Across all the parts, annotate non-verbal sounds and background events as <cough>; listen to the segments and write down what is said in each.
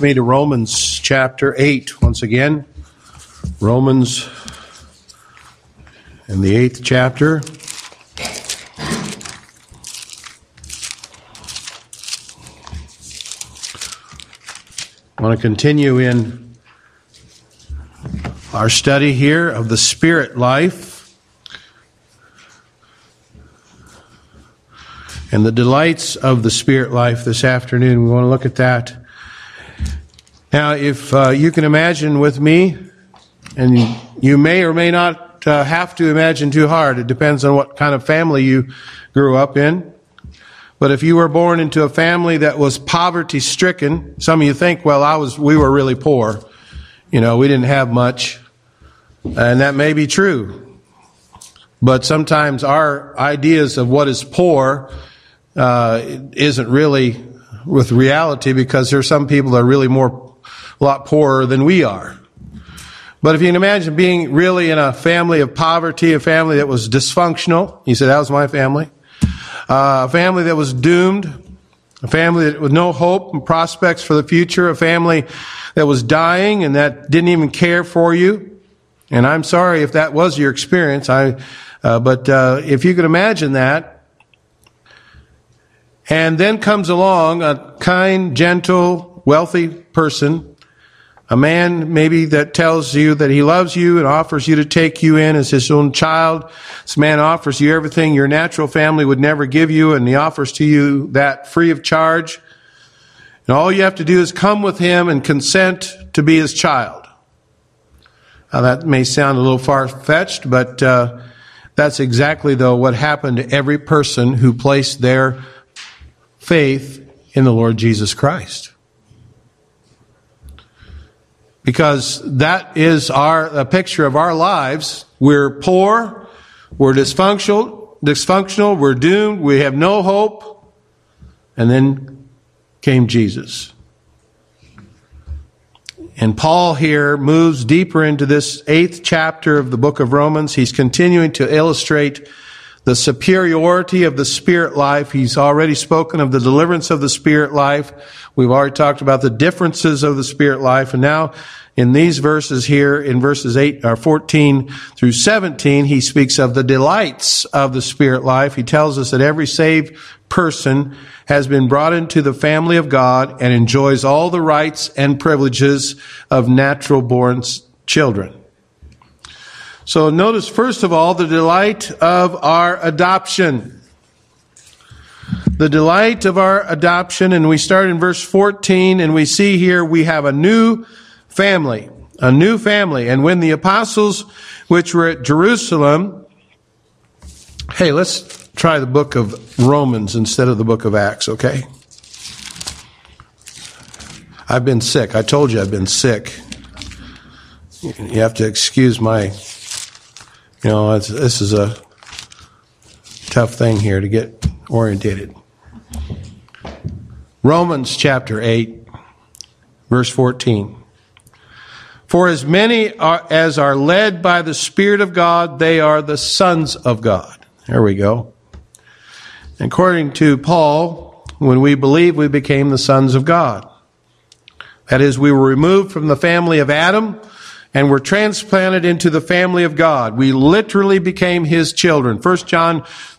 me to Romans chapter 8 once again. Romans in the eighth chapter. I want to continue in our study here of the spirit life and the delights of the spirit life this afternoon. We want to look at that now, if uh, you can imagine with me, and you may or may not uh, have to imagine too hard, it depends on what kind of family you grew up in. But if you were born into a family that was poverty stricken, some of you think, well, I was, we were really poor. You know, we didn't have much. And that may be true. But sometimes our ideas of what is poor uh, isn't really with reality because there are some people that are really more a lot poorer than we are. But if you can imagine being really in a family of poverty, a family that was dysfunctional, you said, that was my family, uh, a family that was doomed, a family that with no hope and prospects for the future, a family that was dying and that didn't even care for you. And I'm sorry if that was your experience. I, uh, but uh, if you could imagine that, and then comes along a kind, gentle, wealthy person a man maybe that tells you that he loves you and offers you to take you in as his own child. This man offers you everything your natural family would never give you and he offers to you that free of charge. And all you have to do is come with him and consent to be his child. Now that may sound a little far-fetched, but uh, that's exactly though what happened to every person who placed their faith in the Lord Jesus Christ because that is our a picture of our lives. We're poor, we're dysfunctional, dysfunctional, we're doomed, we have no hope. And then came Jesus. And Paul here moves deeper into this eighth chapter of the book of Romans. He's continuing to illustrate the superiority of the spirit life. He's already spoken of the deliverance of the spirit life. We've already talked about the differences of the spirit life. And now in these verses here, in verses 8 or 14 through 17, he speaks of the delights of the spirit life. He tells us that every saved person has been brought into the family of God and enjoys all the rights and privileges of natural born children. So notice first of all the delight of our adoption. The delight of our adoption, and we start in verse 14, and we see here we have a new family, a new family. And when the apostles, which were at Jerusalem, hey, let's try the book of Romans instead of the book of Acts, okay? I've been sick. I told you I've been sick. You have to excuse my, you know, this is a tough thing here to get orientated. Romans chapter 8, verse 14. For as many are, as are led by the Spirit of God, they are the sons of God. There we go. According to Paul, when we believe, we became the sons of God. That is, we were removed from the family of Adam and were transplanted into the family of God. We literally became his children. 1 John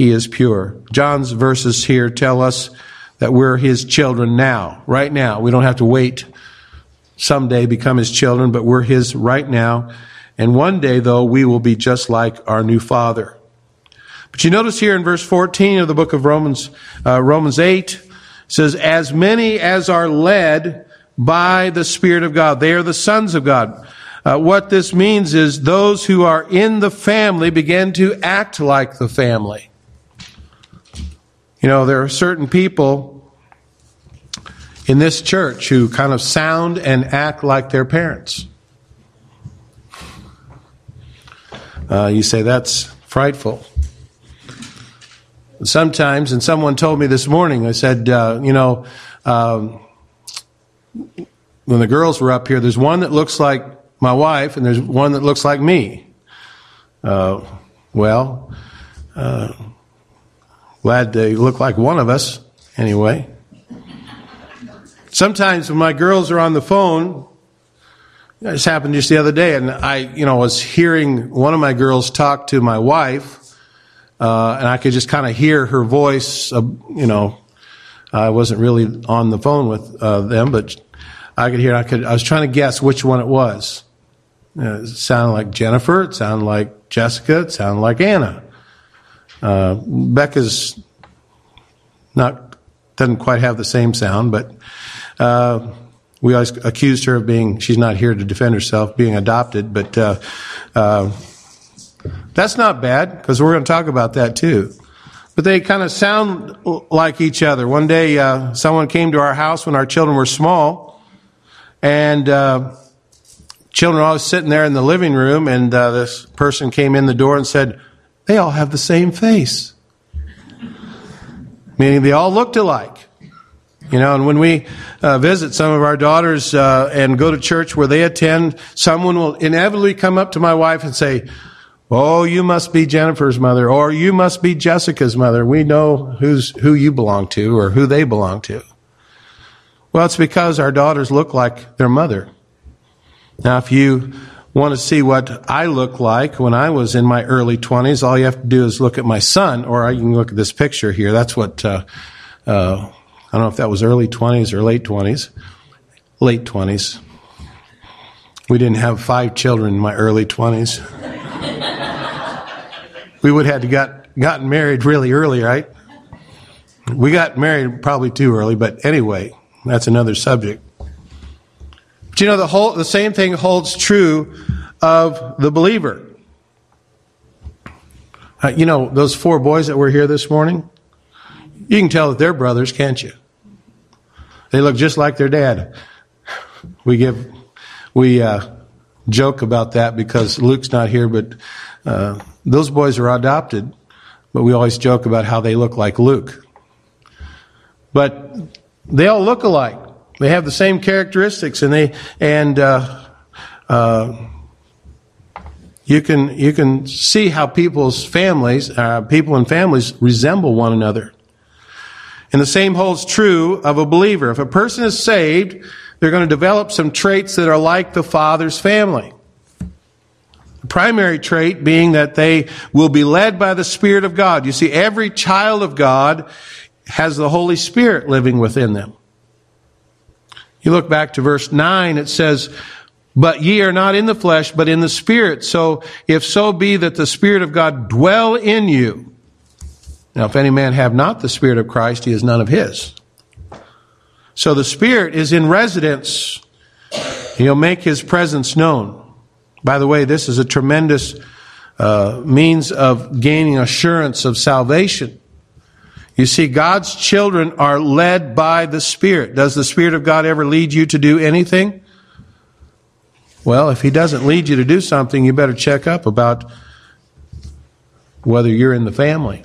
he is pure. John's verses here tell us that we're his children now, right now. We don't have to wait someday become his children, but we're his right now. And one day, though, we will be just like our new father. But you notice here in verse 14 of the book of Romans, uh, Romans 8 says, as many as are led by the Spirit of God, they are the sons of God. Uh, what this means is those who are in the family begin to act like the family. You know, there are certain people in this church who kind of sound and act like their parents. Uh, you say that's frightful. Sometimes, and someone told me this morning, I said, uh, you know, um, when the girls were up here, there's one that looks like my wife, and there's one that looks like me. Uh, well, uh, glad they look like one of us, anyway. Sometimes when my girls are on the phone, this happened just the other day, and I, you know, was hearing one of my girls talk to my wife, uh, and I could just kind of hear her voice. Uh, you know, I wasn't really on the phone with uh, them, but I could hear. I could. I was trying to guess which one it was. it sounded like Jennifer. It sounded like Jessica. It sounded like Anna. Uh, Becca's not doesn't quite have the same sound, but uh, we always accused her of being she's not here to defend herself, being adopted. But uh, uh that's not bad because we're going to talk about that too. But they kind of sound like each other. One day, uh, someone came to our house when our children were small, and uh, children were always sitting there in the living room, and this person came in the door and said, "They all have the same face." meaning they all looked alike. You know, and when we uh, visit some of our daughters uh, and go to church where they attend, someone will inevitably come up to my wife and say, "Oh, you must be Jennifer's mother, or you must be Jessica's mother. We know who's who you belong to, or who they belong to." Well, it's because our daughters look like their mother. Now, if you want to see what I look like when I was in my early 20s, all you have to do is look at my son, or you can look at this picture here. That's what, uh, uh, I don't know if that was early 20s or late 20s. Late 20s. We didn't have five children in my early 20s. <laughs> we would have got, gotten married really early, right? We got married probably too early, but anyway, that's another subject. Do you know the whole the same thing holds true of the believer? Uh, you know those four boys that were here this morning. You can tell that they're brothers, can't you? They look just like their dad. We give we uh, joke about that because Luke's not here, but uh, those boys are adopted. But we always joke about how they look like Luke. But they all look alike. They have the same characteristics, and they and uh, uh, you can you can see how people's families, uh, people and families, resemble one another. And the same holds true of a believer. If a person is saved, they're going to develop some traits that are like the Father's family. The primary trait being that they will be led by the Spirit of God. You see, every child of God has the Holy Spirit living within them. You look back to verse 9, it says, But ye are not in the flesh, but in the Spirit. So if so be that the Spirit of God dwell in you. Now, if any man have not the Spirit of Christ, he is none of his. So the Spirit is in residence. He'll make his presence known. By the way, this is a tremendous uh, means of gaining assurance of salvation. You see, God's children are led by the Spirit. Does the Spirit of God ever lead you to do anything? Well, if He doesn't lead you to do something, you better check up about whether you're in the family.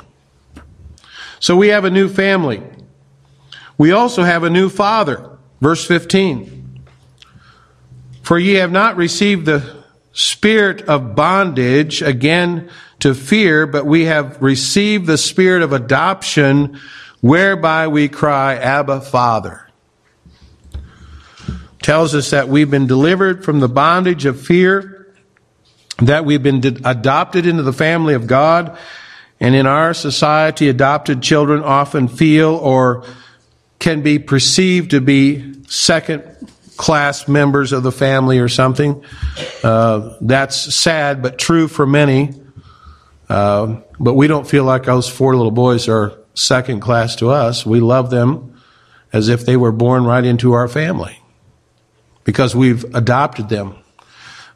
So we have a new family. We also have a new father. Verse 15. For ye have not received the spirit of bondage again to fear, but we have received the spirit of adoption whereby we cry, Abba, Father. Tells us that we've been delivered from the bondage of fear, that we've been adopted into the family of God, and in our society, adopted children often feel or can be perceived to be second class members of the family or something. Uh, that's sad, but true for many. Uh, but we don't feel like those four little boys are second class to us. We love them as if they were born right into our family because we've adopted them.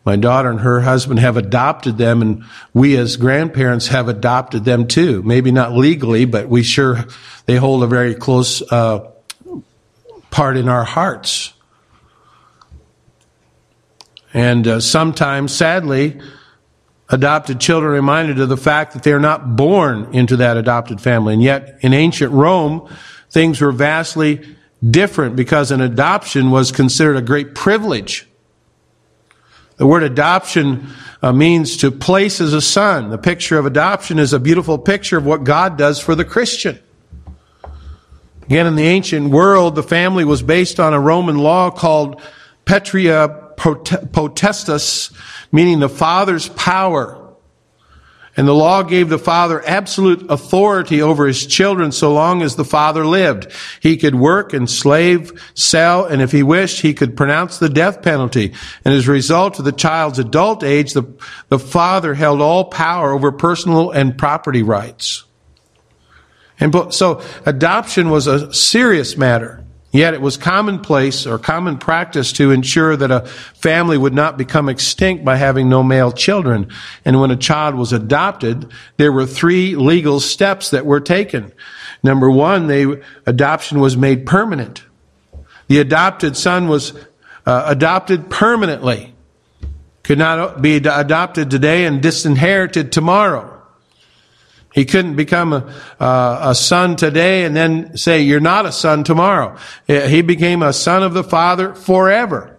My daughter and her husband have adopted them, and we as grandparents have adopted them too. Maybe not legally, but we sure they hold a very close uh, part in our hearts. And uh, sometimes, sadly, adopted children are reminded of the fact that they are not born into that adopted family. And yet, in ancient Rome, things were vastly different because an adoption was considered a great privilege. The word adoption uh, means to place as a son. The picture of adoption is a beautiful picture of what God does for the Christian. Again, in the ancient world, the family was based on a Roman law called patria potestas, meaning the father's power. And the law gave the father absolute authority over his children so long as the father lived. He could work, enslave, sell, and if he wished, he could pronounce the death penalty. And as a result of the child's adult age, the, the father held all power over personal and property rights. And so adoption was a serious matter. Yet it was commonplace or common practice to ensure that a family would not become extinct by having no male children. And when a child was adopted, there were three legal steps that were taken. Number one, the adoption was made permanent. The adopted son was uh, adopted permanently. Could not be adopted today and disinherited tomorrow. He couldn't become a, uh, a son today and then say, you're not a son tomorrow. He became a son of the Father forever.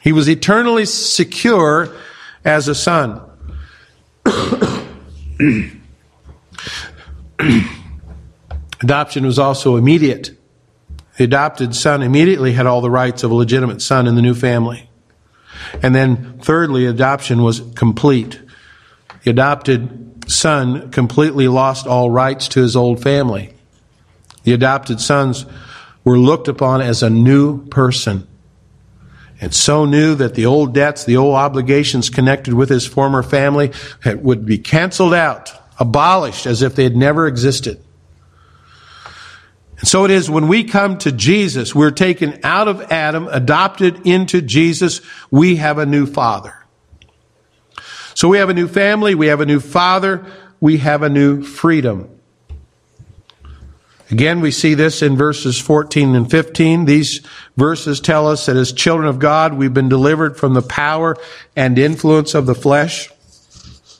He was eternally secure as a son. <clears throat> Adoption was also immediate. The adopted son immediately had all the rights of a legitimate son in the new family. And then thirdly, adoption was complete. The adopted son completely lost all rights to his old family. The adopted sons were looked upon as a new person. And so new that the old debts, the old obligations connected with his former family would be canceled out, abolished as if they had never existed. And so it is when we come to Jesus, we're taken out of Adam, adopted into Jesus, we have a new father. So we have a new family, we have a new father, we have a new freedom. Again, we see this in verses 14 and 15. These verses tell us that as children of God, we've been delivered from the power and influence of the flesh.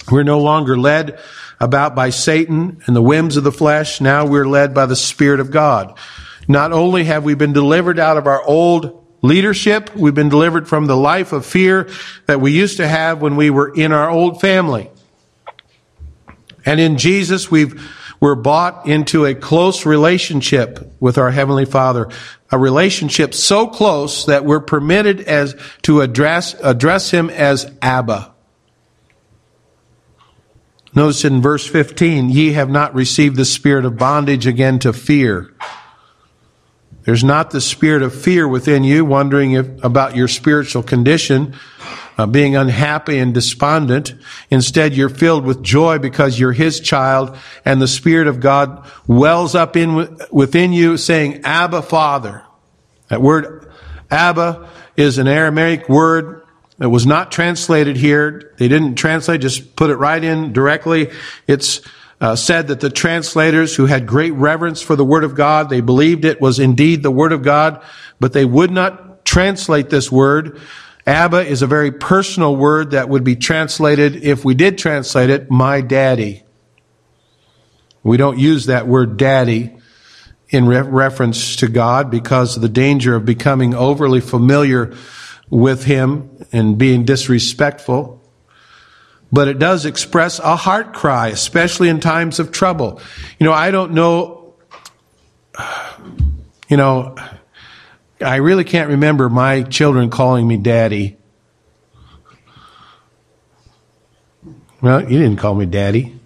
We're no longer led about by Satan and the whims of the flesh. Now we're led by the Spirit of God. Not only have we been delivered out of our old leadership. We've been delivered from the life of fear that we used to have when we were in our old family. And in Jesus, we've, we're bought into a close relationship with our Heavenly Father. A relationship so close that we're permitted as, to address, address Him as Abba. Notice in verse 15, ye have not received the spirit of bondage again to fear there's not the spirit of fear within you, wondering if, about your spiritual condition, uh, being unhappy and despondent. Instead, you're filled with joy because you're His child, and the Spirit of God wells up in within you, saying, "Abba, Father." That word "Abba" is an Aramaic word that was not translated here. They didn't translate; just put it right in directly. It's uh, said that the translators who had great reverence for the Word of God, they believed it was indeed the Word of God, but they would not translate this word. Abba is a very personal word that would be translated, if we did translate it, my daddy. We don't use that word daddy in re- reference to God because of the danger of becoming overly familiar with Him and being disrespectful but it does express a heart cry, especially in times of trouble. You know, I don't know, you know, I really can't remember my children calling me daddy. Well, you didn't call me daddy.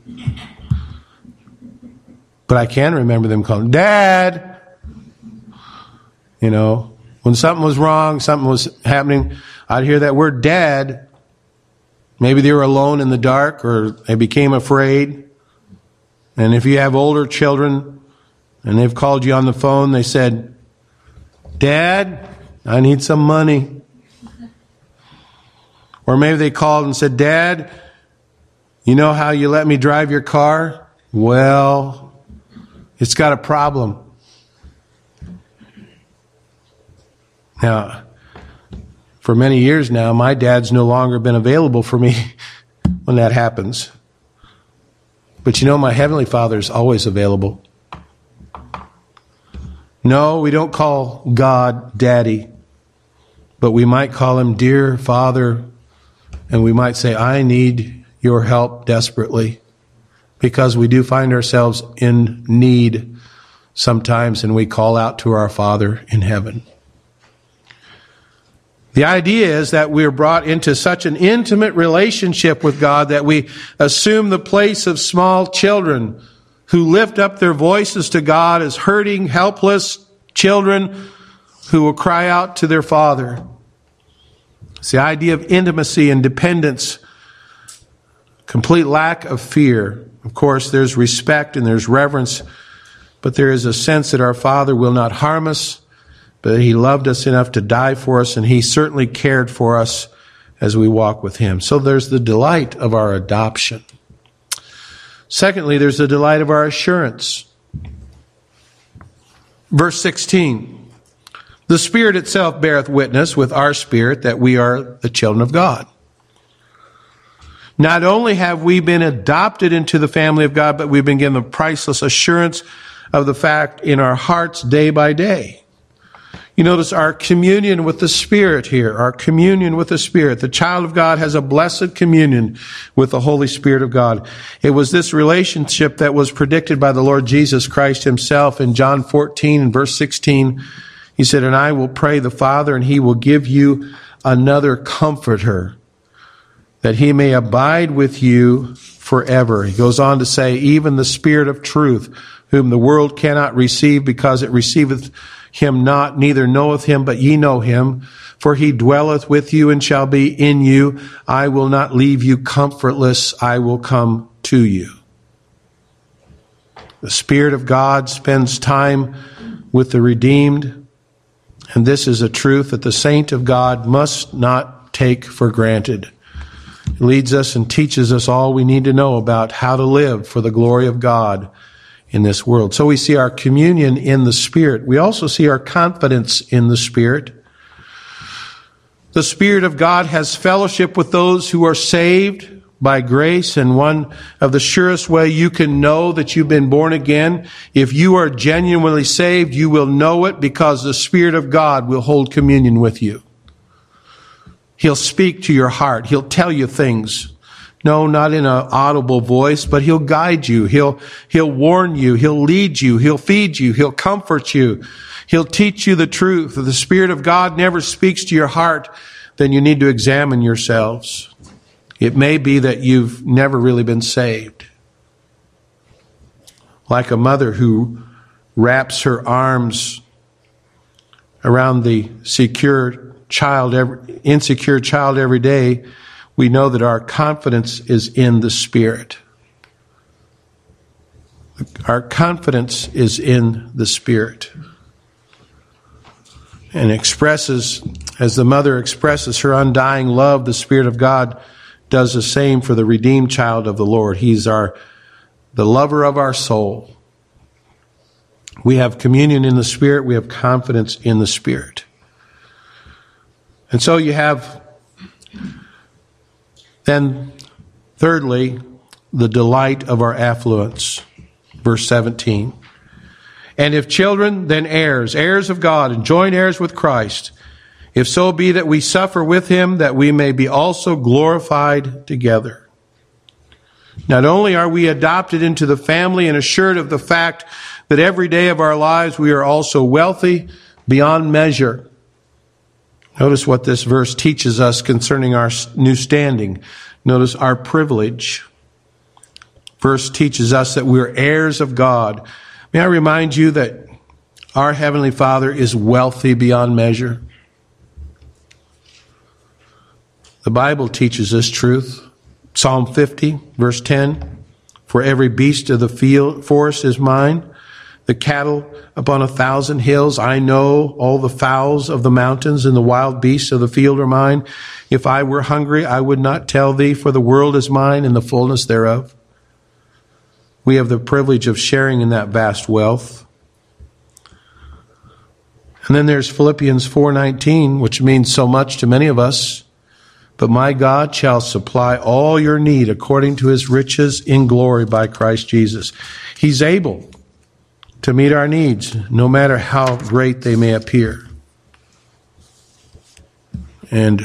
But I can remember them calling, Dad! You know, when something was wrong, something was happening, I'd hear that word dad, Maybe they were alone in the dark or they became afraid. And if you have older children and they've called you on the phone, they said, Dad, I need some money. Or maybe they called and said, Dad, you know how you let me drive your car? Well, it's got a problem. Now, for many years now, my dad's no longer been available for me <laughs> when that happens. But you know, my Heavenly Father's always available. No, we don't call God Daddy, but we might call Him Dear Father, and we might say, I need your help desperately, because we do find ourselves in need sometimes, and we call out to our Father in heaven. The idea is that we are brought into such an intimate relationship with God that we assume the place of small children who lift up their voices to God as hurting, helpless children who will cry out to their Father. It's the idea of intimacy and dependence, complete lack of fear. Of course, there's respect and there's reverence, but there is a sense that our Father will not harm us he loved us enough to die for us, and he certainly cared for us as we walk with him. So there's the delight of our adoption. Secondly, there's the delight of our assurance. Verse 16 The Spirit itself beareth witness with our spirit that we are the children of God. Not only have we been adopted into the family of God, but we've been given the priceless assurance of the fact in our hearts day by day. You notice our communion with the Spirit here, our communion with the Spirit. The child of God has a blessed communion with the Holy Spirit of God. It was this relationship that was predicted by the Lord Jesus Christ himself in John 14 and verse 16. He said, And I will pray the Father, and he will give you another comforter, that he may abide with you forever. He goes on to say, Even the Spirit of truth, whom the world cannot receive because it receiveth him not, neither knoweth him, but ye know him. For he dwelleth with you and shall be in you. I will not leave you comfortless. I will come to you. The Spirit of God spends time with the redeemed. And this is a truth that the saint of God must not take for granted. It leads us and teaches us all we need to know about how to live for the glory of God in this world. So we see our communion in the Spirit. We also see our confidence in the Spirit. The Spirit of God has fellowship with those who are saved by grace, and one of the surest way you can know that you've been born again, if you are genuinely saved, you will know it because the Spirit of God will hold communion with you. He'll speak to your heart. He'll tell you things no, not in an audible voice, but he'll guide you. He'll, he'll warn you. He'll lead you. He'll feed you. He'll comfort you. He'll teach you the truth. If the Spirit of God never speaks to your heart, then you need to examine yourselves. It may be that you've never really been saved. Like a mother who wraps her arms around the secure child, insecure child every day, we know that our confidence is in the Spirit. Our confidence is in the Spirit. And expresses, as the mother expresses her undying love, the Spirit of God does the same for the redeemed child of the Lord. He's our, the lover of our soul. We have communion in the Spirit. We have confidence in the Spirit. And so you have then, thirdly, the delight of our affluence. Verse 17. And if children, then heirs, heirs of God, and joint heirs with Christ, if so be that we suffer with him, that we may be also glorified together. Not only are we adopted into the family and assured of the fact that every day of our lives we are also wealthy beyond measure, Notice what this verse teaches us concerning our new standing. Notice our privilege. Verse teaches us that we're heirs of God. May I remind you that our Heavenly Father is wealthy beyond measure? The Bible teaches this truth. Psalm 50, verse 10 For every beast of the field, forest is mine the cattle upon a thousand hills. I know all the fowls of the mountains and the wild beasts of the field are mine. If I were hungry, I would not tell thee, for the world is mine and the fullness thereof. We have the privilege of sharing in that vast wealth. And then there's Philippians 4:19, which means so much to many of us. But my God shall supply all your need according to his riches in glory by Christ Jesus. He's able to meet our needs, no matter how great they may appear. And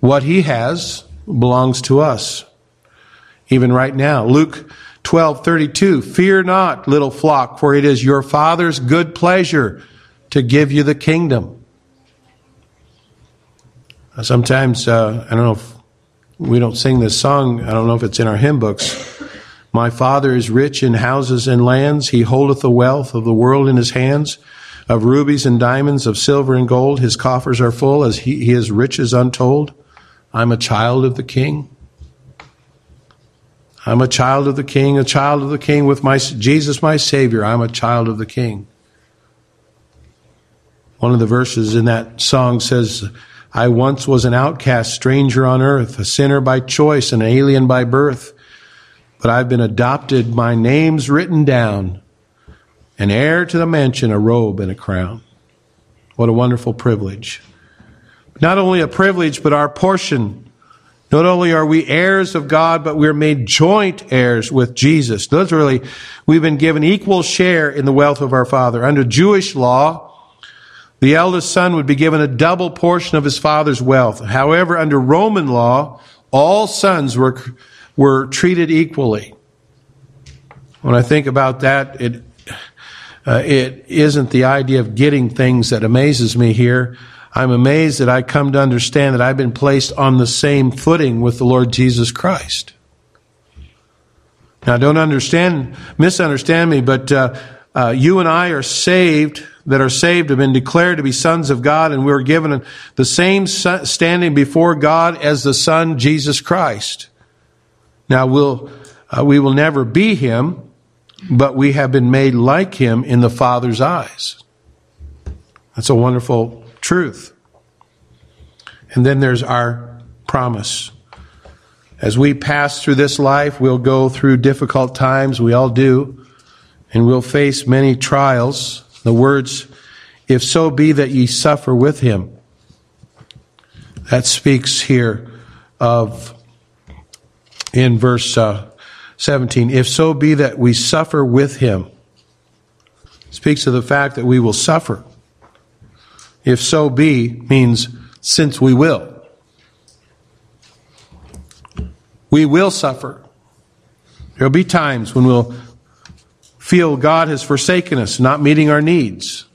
what he has belongs to us. Even right now. Luke 12:32 Fear not, little flock, for it is your Father's good pleasure to give you the kingdom. Sometimes uh, I don't know if we don't sing this song. I don't know if it's in our hymn books. My Father is rich in houses and lands. He holdeth the wealth of the world in his hands. Of rubies and diamonds, of silver and gold, his coffers are full, as he, he is riches untold. I'm a child of the King. I'm a child of the King, a child of the King with my Jesus, my Savior. I'm a child of the King. One of the verses in that song says, I once was an outcast, stranger on earth, a sinner by choice, an alien by birth. But I've been adopted, my name's written down, an heir to the mansion, a robe and a crown. What a wonderful privilege. Not only a privilege, but our portion not only are we heirs of God, but we're made joint heirs with Jesus. Literally, we've been given equal share in the wealth of our Father. Under Jewish law, the eldest son would be given a double portion of his father's wealth. However, under Roman law, all sons were, were treated equally. When I think about that, it, uh, it isn't the idea of getting things that amazes me here. I'm amazed that I come to understand that I've been placed on the same footing with the Lord Jesus Christ. Now, don't understand, misunderstand me, but uh, uh, you and I are saved, that are saved, have been declared to be sons of God, and we're given the same standing before God as the Son, Jesus Christ. Now, we'll, uh, we will never be Him, but we have been made like Him in the Father's eyes. That's a wonderful truth. And then there's our promise. As we pass through this life, we'll go through difficult times. We all do. And we'll face many trials. The words, if so be that ye suffer with him. That speaks here of, in verse uh, 17, if so be that we suffer with him. Speaks of the fact that we will suffer if so be means since we will. We will suffer. There'll be times when we'll feel God has forsaken us, not meeting our needs.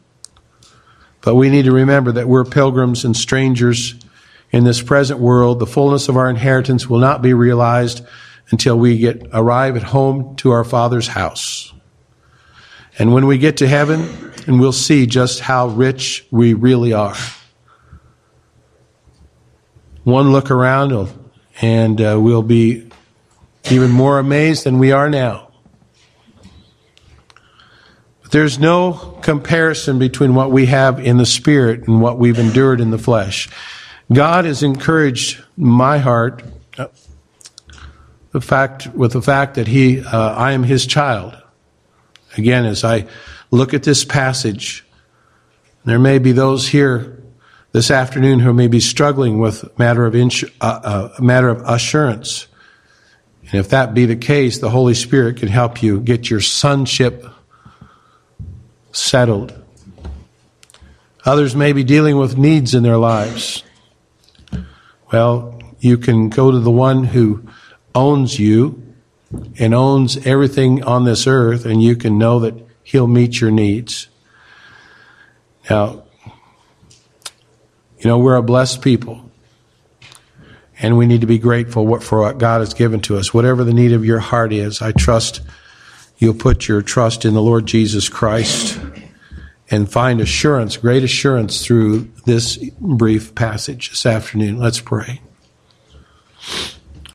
But we need to remember that we're pilgrims and strangers in this present world. The fullness of our inheritance will not be realized until we get arrive at home to our Father's house. And when we get to heaven, and we'll see just how rich we really are. One look around, and uh, we'll be even more amazed than we are now. But there's no comparison between what we have in the spirit and what we've endured in the flesh. God has encouraged my heart the fact with the fact that he uh, I am his child. Again, as I look at this passage. There may be those here this afternoon who may be struggling with matter of insu- uh, uh, matter of assurance. And if that be the case, the Holy Spirit can help you get your sonship settled. Others may be dealing with needs in their lives. Well, you can go to the one who owns you and owns everything on this earth, and you can know that He'll meet your needs. Now, you know, we're a blessed people. And we need to be grateful for what God has given to us. Whatever the need of your heart is, I trust you'll put your trust in the Lord Jesus Christ and find assurance, great assurance through this brief passage this afternoon. Let's pray.